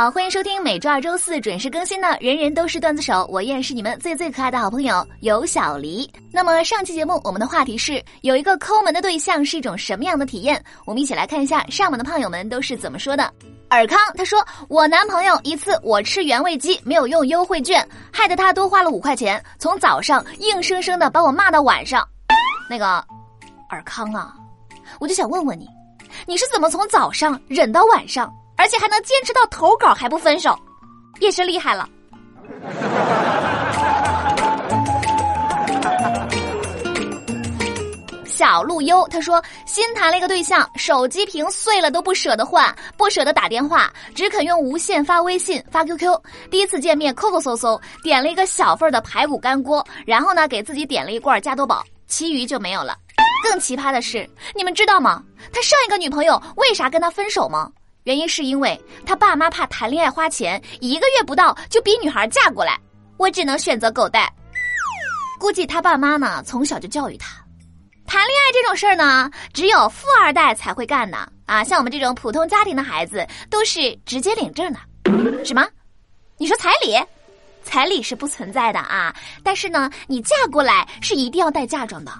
好，欢迎收听每周二、周四准时更新的《人人都是段子手》，我依然是你们最最可爱的好朋友尤小黎。那么上期节目我们的话题是有一个抠门的对象是一种什么样的体验？我们一起来看一下上门的胖友们都是怎么说的。尔康他说：“我男朋友一次我吃原味鸡没有用优惠券，害得他多花了五块钱，从早上硬生生的把我骂到晚上。”那个尔康啊，我就想问问你，你是怎么从早上忍到晚上？而且还能坚持到投稿还不分手，也是厉害了。小陆优他说新谈了一个对象，手机屏碎了都不舍得换，不舍得打电话，只肯用无线发微信、发 QQ。第一次见面抠抠搜搜，点了一个小份的排骨干锅，然后呢给自己点了一罐加多宝，其余就没有了。更奇葩的是，你们知道吗？他上一个女朋友为啥跟他分手吗？原因是因为他爸妈怕谈恋爱花钱，一个月不到就逼女孩嫁过来，我只能选择狗带。估计他爸妈呢从小就教育他，谈恋爱这种事儿呢，只有富二代才会干的啊，像我们这种普通家庭的孩子都是直接领证的。什么？你说彩礼？彩礼是不存在的啊，但是呢，你嫁过来是一定要带嫁妆的。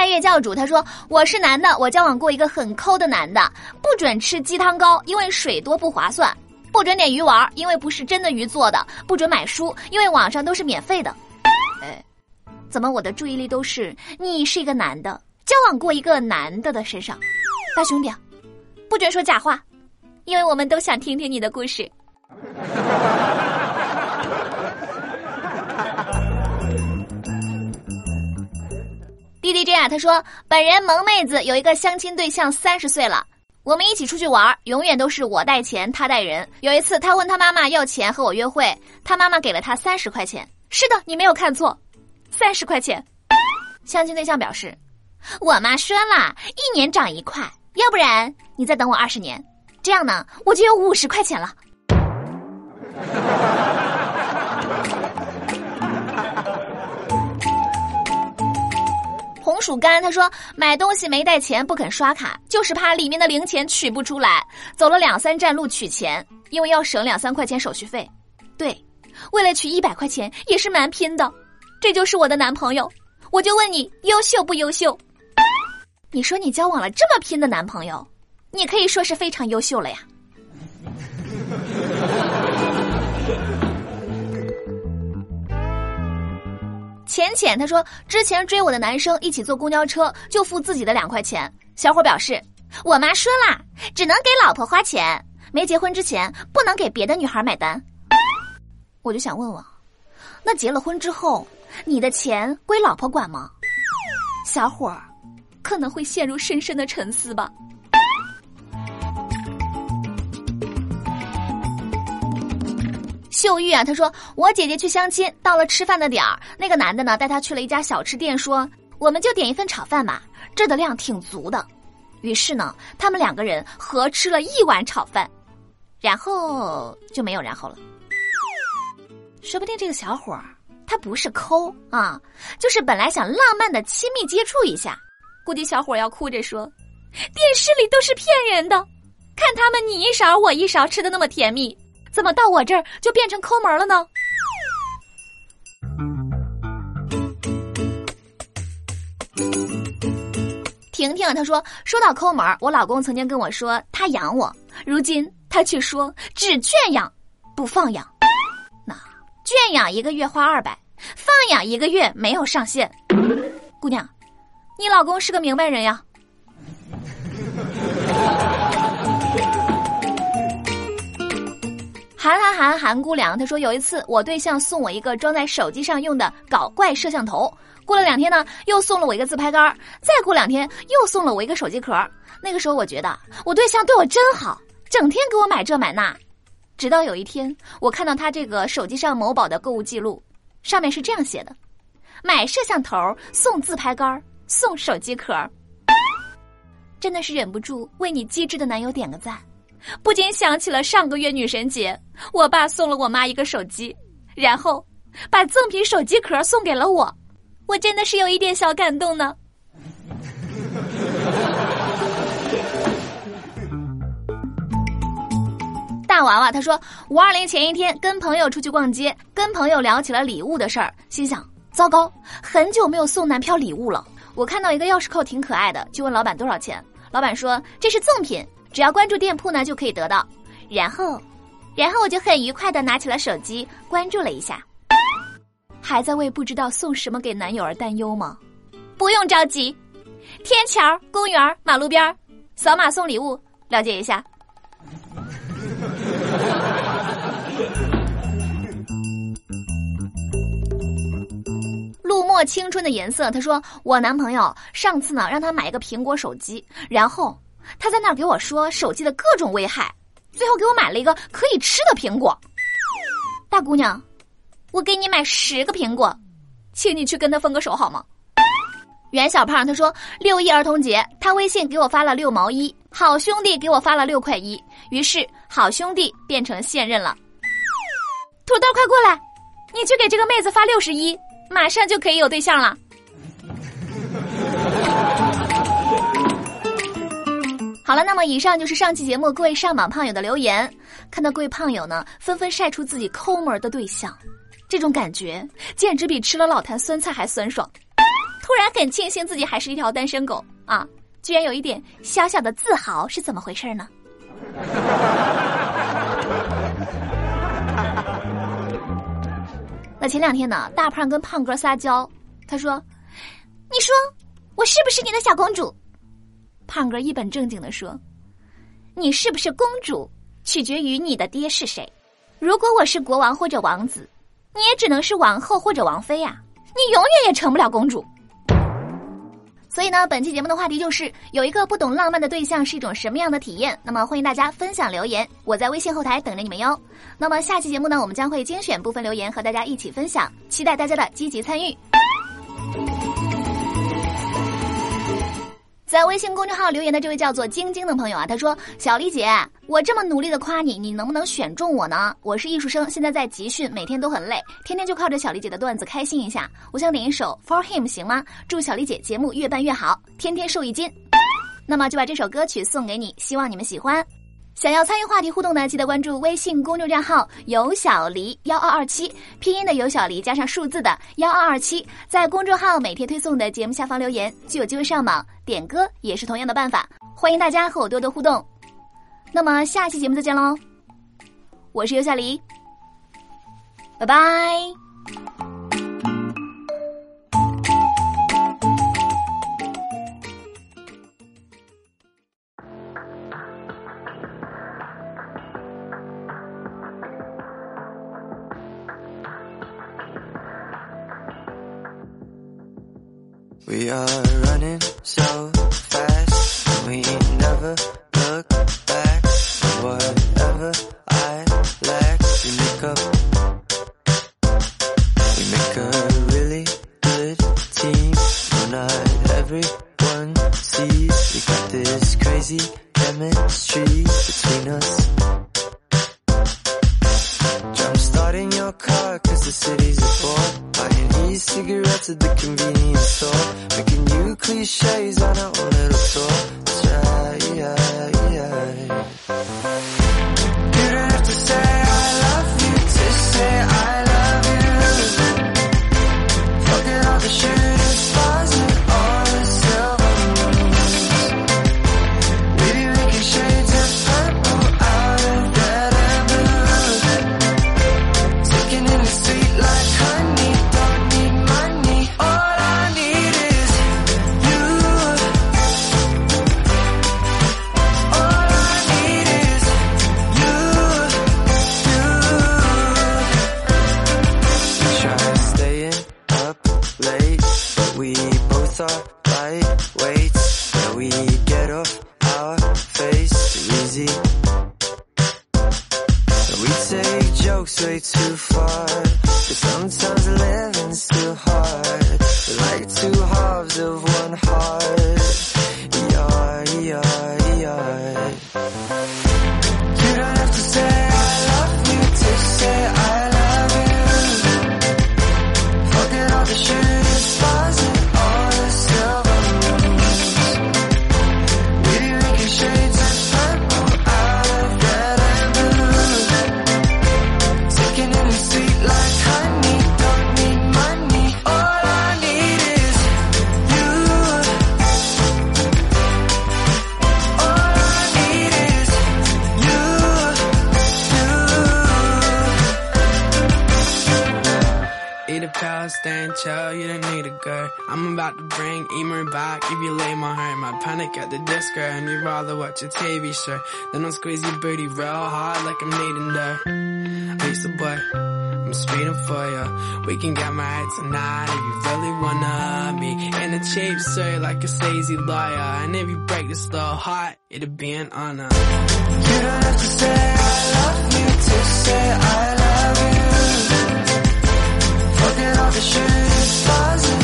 拜月教主他说：“我是男的，我交往过一个很抠的男的，不准吃鸡汤糕，因为水多不划算；不准点鱼丸，因为不是真的鱼做的；不准买书，因为网上都是免费的。”哎，怎么我的注意力都是你是一个男的，交往过一个男的的身上？大兄弟，不准说假话，因为我们都想听听你的故事。D D J 啊，他说本人萌妹子有一个相亲对象，三十岁了，我们一起出去玩，永远都是我带钱，他带人。有一次他问他妈妈要钱和我约会，他妈妈给了他三十块钱。是的，你没有看错，三十块钱。相亲对象表示，我妈说了一年涨一块，要不然你再等我二十年，这样呢我就有五十块钱了。红薯干他说买东西没带钱不肯刷卡，就是怕里面的零钱取不出来，走了两三站路取钱，因为要省两三块钱手续费。对，为了取一百块钱也是蛮拼的。这就是我的男朋友，我就问你优秀不优秀？你说你交往了这么拼的男朋友，你可以说是非常优秀了呀。浅浅他说，之前追我的男生一起坐公交车就付自己的两块钱。小伙表示，我妈说啦，只能给老婆花钱，没结婚之前不能给别的女孩买单。我就想问问，那结了婚之后，你的钱归老婆管吗？小伙儿可能会陷入深深的沉思吧。秀玉啊，她说我姐姐去相亲，到了吃饭的点儿，那个男的呢带她去了一家小吃店，说我们就点一份炒饭吧，这的量挺足的。于是呢，他们两个人合吃了一碗炒饭，然后就没有然后了。说不定这个小伙儿他不是抠啊，就是本来想浪漫的亲密接触一下，估计小伙要哭着说，电视里都是骗人的，看他们你一勺我一勺吃的那么甜蜜。怎么到我这儿就变成抠门了呢？婷婷她说：“说到抠门，我老公曾经跟我说他养我，如今他却说只圈养，不放养。那圈养一个月花二百，放养一个月没有上限。姑娘，你老公是个明白人呀。”韩韩韩韩姑娘，她说有一次我对象送我一个装在手机上用的搞怪摄像头，过了两天呢，又送了我一个自拍杆，再过两天又送了我一个手机壳。那个时候我觉得我对象对我真好，整天给我买这买那。直到有一天，我看到他这个手机上某宝的购物记录，上面是这样写的：买摄像头送自拍杆送手机壳，真的是忍不住为你机智的男友点个赞。不禁想起了上个月女神节我爸送了我妈一个手机然后把赠品手机壳送给了我我真的是有一点小感动呢。大娃娃他说五二零前一天跟朋友出去逛街跟朋友聊起了礼物的事儿心想糟糕很久没有送男票礼物了。我看到一个钥匙扣挺可爱的就问老板多少钱。老板说这是赠品。只要关注店铺呢就可以得到。然后，然后我就很愉快的拿起了手机关注了一下。还在为不知道送什么给男友而担忧吗？不用着急，天桥、公园、马路边扫码送礼物，了解一下。路墨青春的颜色，他说我男朋友上次呢让他买一个苹果手机，然后他在那儿给我说手机的各种危害，最后给我买了一个可以吃的苹果。大姑娘，我给你买十个苹果，请你去跟他分个手好吗？袁小胖他说六一儿童节，他微信给我发了六毛一，好兄弟给我发了六块一，于是好兄弟变成现任了。土豆快过来，你去给这个妹子发六十一，马上就可以有对象了。好了，那么以上就是上期节目各位上榜胖友的留言，看到各位胖友呢纷纷晒出自己抠门的对象，这种感觉简直比吃了老坛酸菜还酸爽。突然很庆幸自己还是一条单身狗啊！居然有一点小小的自豪，是怎么回事呢？那前两天呢，大胖跟胖哥撒娇，他说：“你说我是不是你的小公主？”胖哥一本正经的说：“你是不是公主，取决于你的爹是谁。如果我是国王或者王子，你也只能是王后或者王妃呀，你永远也成不了公主。”所以呢，本期节目的话题就是有一个不懂浪漫的对象是一种什么样的体验？那么欢迎大家分享留言，我在微信后台等着你们哟。那么下期节目呢，我们将会精选部分留言和大家一起分享，期待大家的积极参与。在微信公众号留言的这位叫做晶晶的朋友啊，他说：“小丽姐，我这么努力的夸你，你能不能选中我呢？我是艺术生，现在在集训，每天都很累，天天就靠着小丽姐的段子开心一下。我想点一首《For Him》，行吗？祝小丽姐节目越办越好，天天瘦一斤。那么就把这首歌曲送给你，希望你们喜欢。”想要参与话题互动呢，记得关注微信公众账号“有小黎幺二二七”，拼音的有小黎加上数字的幺二二七，在公众号每天推送的节目下方留言，就有机会上榜。点歌也是同样的办法，欢迎大家和我多多互动。那么下期节目再见喽，我是有小黎，拜拜。We are running so fast, we never look back. Whatever I lack, we make up. We make a really good team. No, not everyone sees we got this crazy chemistry between us. Starting your car, cause the city's a bore. Buying e-cigarettes at the convenience store. Making new cliches on our own little tour. That's right, yeah, yeah. Sometimes living's too hard. Like two halves of stand chill, you don't need a go. I'm about to bring Emer back if you lay my home. I panic at the disco and you'd rather watch a TV show. Then I'll squeeze your booty real hard like I'm needing dough. Lisa boy, I'm speeding for you. We can get married tonight if you really wanna be in a cheap suit like a sleazy lawyer. And if you break this little heart, it'd be an honor. You don't have to say I love you to say I love you. The Sure.